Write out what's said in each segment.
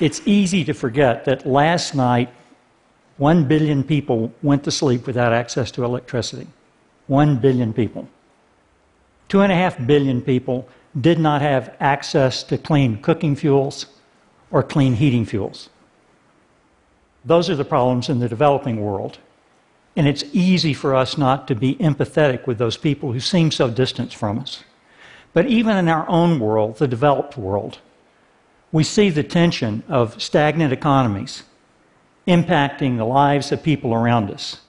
It's easy to forget that last night, one billion people went to sleep without access to electricity. One billion people. Two and a half billion people did not have access to clean cooking fuels or clean heating fuels. Those are the problems in the developing world. And it's easy for us not to be empathetic with those people who seem so distant from us. But even in our own world, the developed world, we see the tension of stagnant economies impacting the lives of people around us.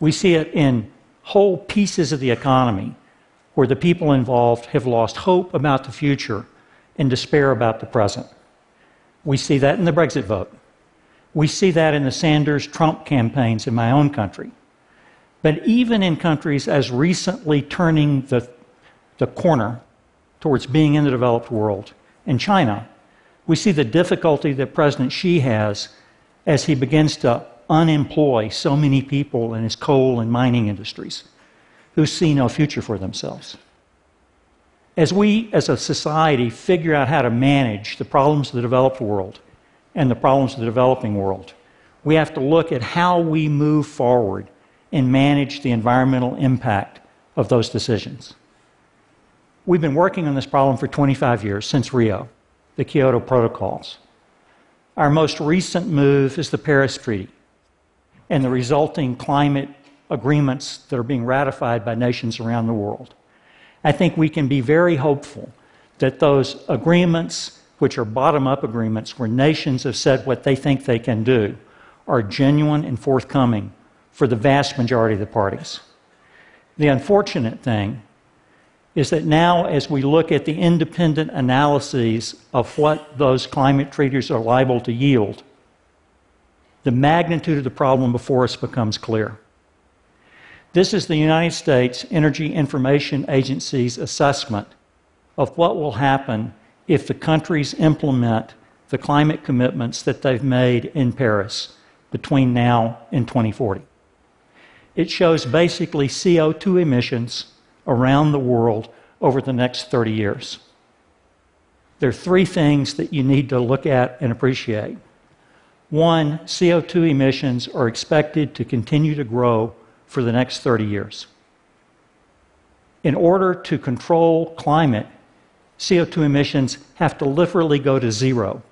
We see it in whole pieces of the economy where the people involved have lost hope about the future and despair about the present. We see that in the Brexit vote. We see that in the Sanders Trump campaigns in my own country. But even in countries as recently turning the, the corner towards being in the developed world, in China, we see the difficulty that President Xi has as he begins to unemploy so many people in his coal and mining industries who see no future for themselves. As we, as a society, figure out how to manage the problems of the developed world and the problems of the developing world, we have to look at how we move forward and manage the environmental impact of those decisions. We've been working on this problem for 25 years, since Rio, the Kyoto Protocols. Our most recent move is the Paris Treaty and the resulting climate agreements that are being ratified by nations around the world. I think we can be very hopeful that those agreements, which are bottom up agreements where nations have said what they think they can do, are genuine and forthcoming for the vast majority of the parties. The unfortunate thing is that now, as we look at the independent analyses of what those climate treaties are liable to yield, the magnitude of the problem before us becomes clear. This is the United States Energy Information Agency's assessment of what will happen if the countries implement the climate commitments that they've made in Paris between now and 2040. It shows basically CO2 emissions around the world over the next 30 years. There are three things that you need to look at and appreciate. One, CO2 emissions are expected to continue to grow for the next 30 years. In order to control climate, CO2 emissions have to literally go to zero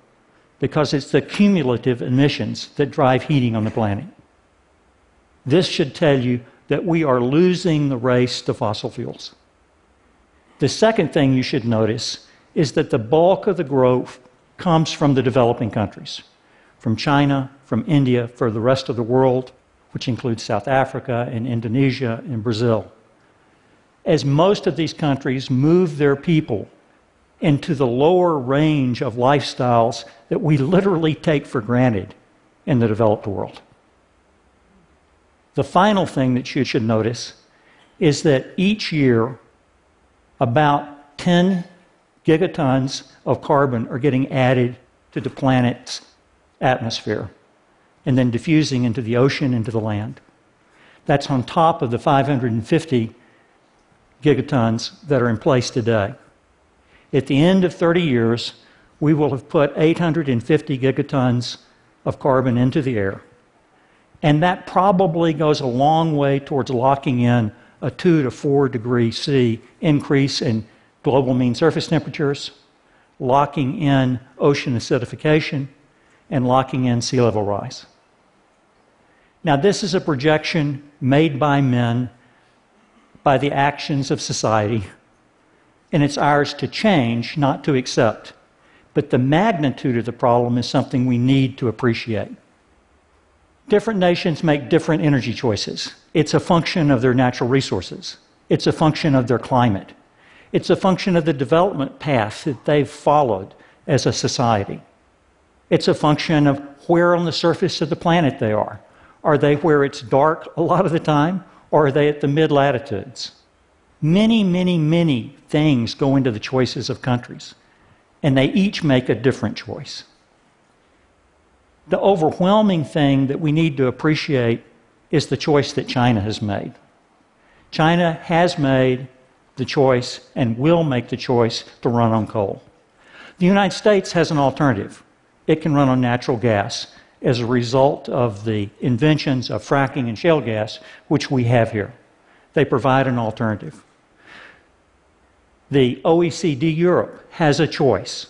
because it's the cumulative emissions that drive heating on the planet. This should tell you that we are losing the race to fossil fuels. The second thing you should notice is that the bulk of the growth comes from the developing countries, from China, from India, for the rest of the world, which includes South Africa and Indonesia and Brazil. As most of these countries move their people into the lower range of lifestyles that we literally take for granted in the developed world. The final thing that you should notice is that each year, about 10 gigatons of carbon are getting added to the planet's atmosphere and then diffusing into the ocean, into the land. That's on top of the 550 gigatons that are in place today. At the end of 30 years, we will have put 850 gigatons of carbon into the air. And that probably goes a long way towards locking in a 2 to 4 degree C increase in global mean surface temperatures, locking in ocean acidification, and locking in sea level rise. Now, this is a projection made by men by the actions of society, and it's ours to change, not to accept. But the magnitude of the problem is something we need to appreciate. Different nations make different energy choices. It's a function of their natural resources, it's a function of their climate, it's a function of the development path that they've followed as a society. It's a function of where on the surface of the planet they are. Are they where it's dark a lot of the time, or are they at the mid latitudes? Many, many, many things go into the choices of countries, and they each make a different choice the overwhelming thing that we need to appreciate is the choice that China has made. China has made the choice and will make the choice to run on coal. The United States has an alternative. it can run on natural gas as a result of the inventions of fracking and shale gas, which we have here. They provide an alternative. The OECD Europe has a choice.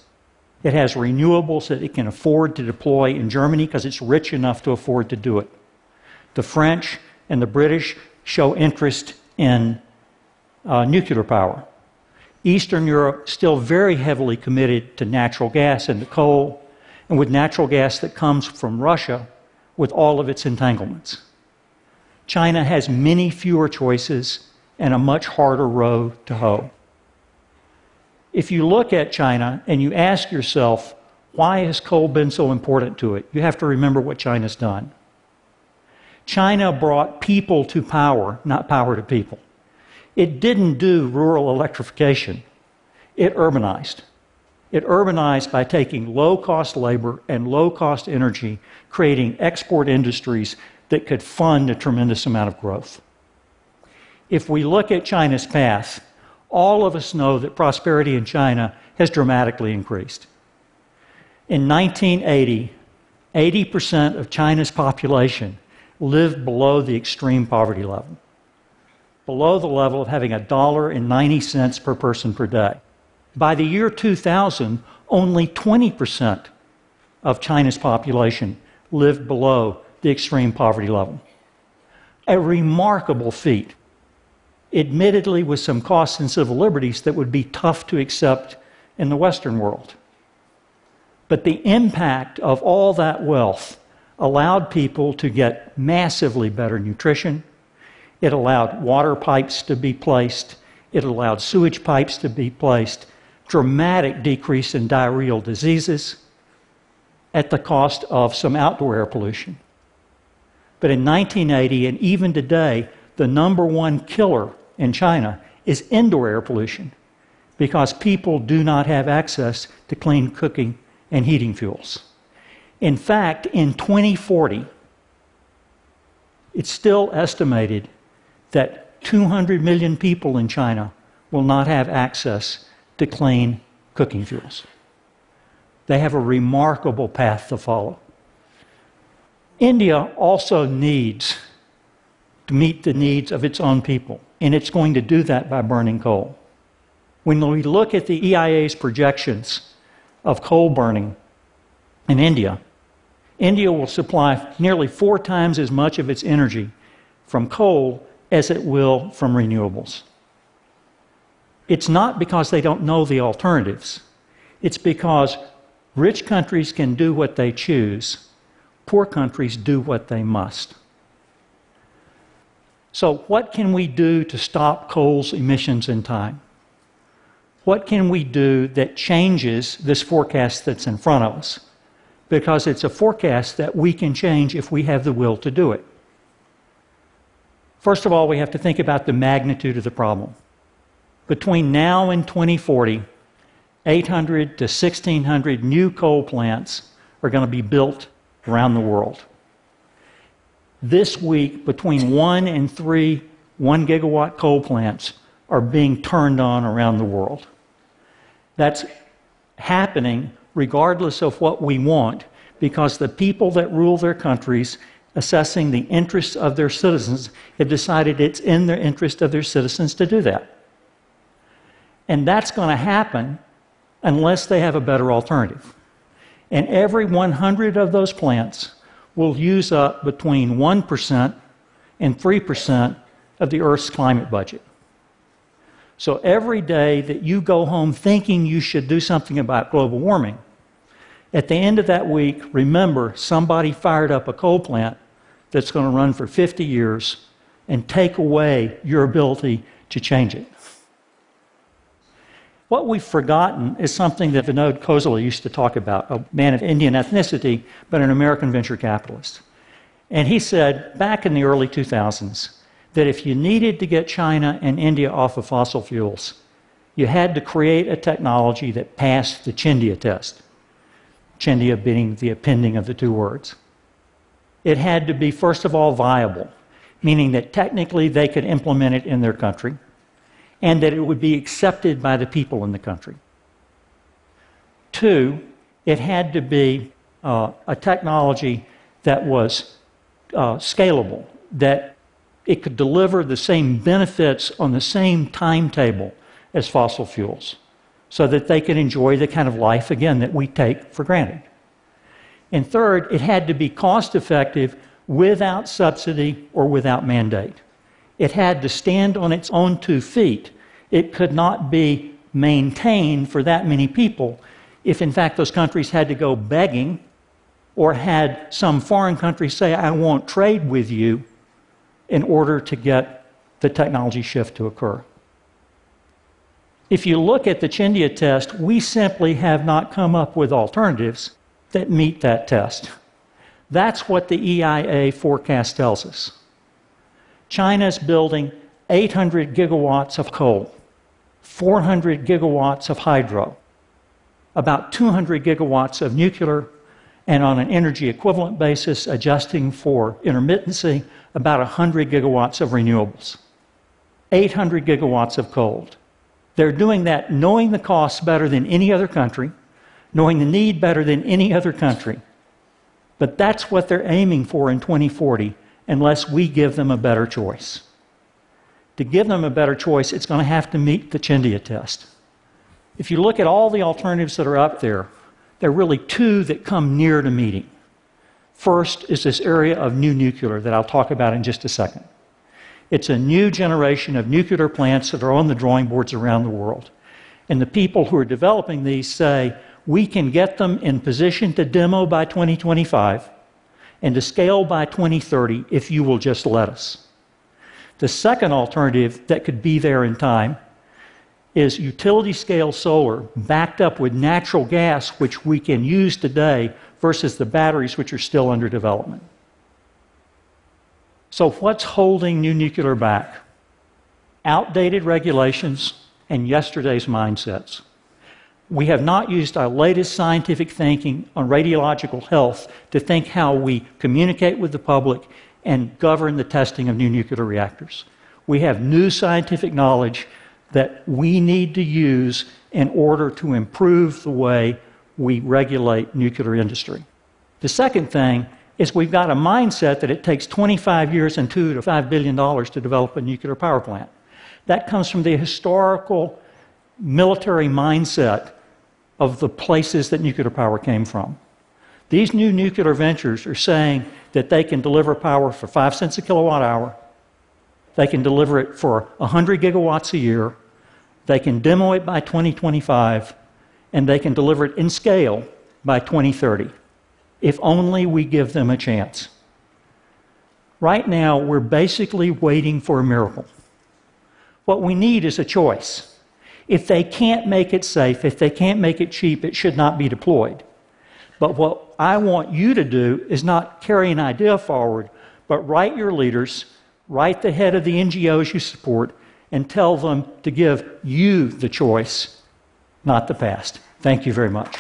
It has renewables that it can afford to deploy in Germany because it's rich enough to afford to do it. The French and the British show interest in uh, nuclear power. Eastern Europe still very heavily committed to natural gas and to coal, and with natural gas that comes from Russia with all of its entanglements. China has many fewer choices and a much harder row to hoe. If you look at China and you ask yourself, why has coal been so important to it? You have to remember what China's done. China brought people to power, not power to people. It didn't do rural electrification, it urbanized. It urbanized by taking low cost labor and low cost energy, creating export industries that could fund a tremendous amount of growth. If we look at China's path, all of us know that prosperity in China has dramatically increased. In 1980, 80% of China's population lived below the extreme poverty level, below the level of having a dollar and 90 cents per person per day. By the year 2000, only 20% of China's population lived below the extreme poverty level. A remarkable feat, admittedly, with some costs and civil liberties that would be tough to accept in the Western world. But the impact of all that wealth allowed people to get massively better nutrition. It allowed water pipes to be placed. It allowed sewage pipes to be placed. Dramatic decrease in diarrheal diseases at the cost of some outdoor air pollution. But in 1980 and even today, the number one killer in China is indoor air pollution because people do not have access to clean cooking and heating fuels. In fact, in 2040, it's still estimated that 200 million people in China will not have access to clean cooking fuels. They have a remarkable path to follow. India also needs to meet the needs of its own people, and it's going to do that by burning coal. When we look at the EIA's projections of coal burning in India, India will supply nearly four times as much of its energy from coal as it will from renewables. It's not because they don't know the alternatives, it's because rich countries can do what they choose, poor countries do what they must. So, what can we do to stop coal's emissions in time? What can we do that changes this forecast that's in front of us? because it's a forecast that we can change if we have the will to do it. First of all, we have to think about the magnitude of the problem. Between now and 2040, 800 to 1,600 new coal plants are going to be built around the world. This week, between one and three one gigawatt coal plants are being turned on around the world. That's happening regardless of what we want, because the people that rule their countries, assessing the interests of their citizens, have decided it's in the interest of their citizens to do that. And that's going to happen unless they have a better alternative. And every 100 of those plants will use up between 1% and 3% of the Earth's climate budget. So every day that you go home thinking you should do something about global warming, at the end of that week, remember somebody fired up a coal plant that's going to run for 50 years and take away your ability to change it. What we've forgotten is something that Vinod Khosla used to talk about, a man of Indian ethnicity, but an American venture capitalist. And he said back in the early 2000s that if you needed to get China and India off of fossil fuels, you had to create a technology that passed the Chindia test. Chindia being the appending of the two words. It had to be, first of all, viable, meaning that technically they could implement it in their country and that it would be accepted by the people in the country. Two, it had to be uh, a technology that was uh, scalable, that it could deliver the same benefits on the same timetable as fossil fuels, so that they could enjoy the kind of life, again, that we take for granted. And third, it had to be cost effective without subsidy or without mandate. It had to stand on its own two feet. It could not be maintained for that many people if, in fact, those countries had to go begging or had some foreign country say, I won't trade with you in order to get the technology shift to occur. If you look at the Chindia test, we simply have not come up with alternatives that meet that test. That's what the EIA forecast tells us. China's building 800 gigawatts of coal, 400 gigawatts of hydro, about 200 gigawatts of nuclear, and on an energy equivalent basis, adjusting for intermittency, about 100 gigawatts of renewables, 800 gigawatts of coal. They're doing that knowing the costs better than any other country, knowing the need better than any other country. But that's what they're aiming for in 2040 unless we give them a better choice. To give them a better choice, it's going to have to meet the Chindia test. If you look at all the alternatives that are up there, there are really two that come near to meeting. First is this area of new nuclear that I'll talk about in just a second. It's a new generation of nuclear plants that are on the drawing boards around the world. And the people who are developing these say, we can get them in position to demo by 2025 and to scale by 2030 if you will just let us. The second alternative that could be there in time is utility scale solar backed up with natural gas, which we can use today, versus the batteries, which are still under development. So, what's holding new nuclear back? Outdated regulations and yesterday's mindsets. We have not used our latest scientific thinking on radiological health to think how we communicate with the public and govern the testing of new nuclear reactors. We have new scientific knowledge that we need to use in order to improve the way we regulate nuclear industry. The second thing is we've got a mindset that it takes 25 years and 2 to 5 billion dollars to develop a nuclear power plant. That comes from the historical military mindset of the places that nuclear power came from. These new nuclear ventures are saying that they can deliver power for 5 cents a kilowatt hour. They can deliver it for 100 gigawatts a year. They can demo it by 2025. And they can deliver it in scale by 2030, if only we give them a chance. Right now, we're basically waiting for a miracle. What we need is a choice. If they can't make it safe, if they can't make it cheap, it should not be deployed. But what I want you to do is not carry an idea forward, but write your leaders, write the head of the NGOs you support, and tell them to give you the choice, not the past. Thank you very much.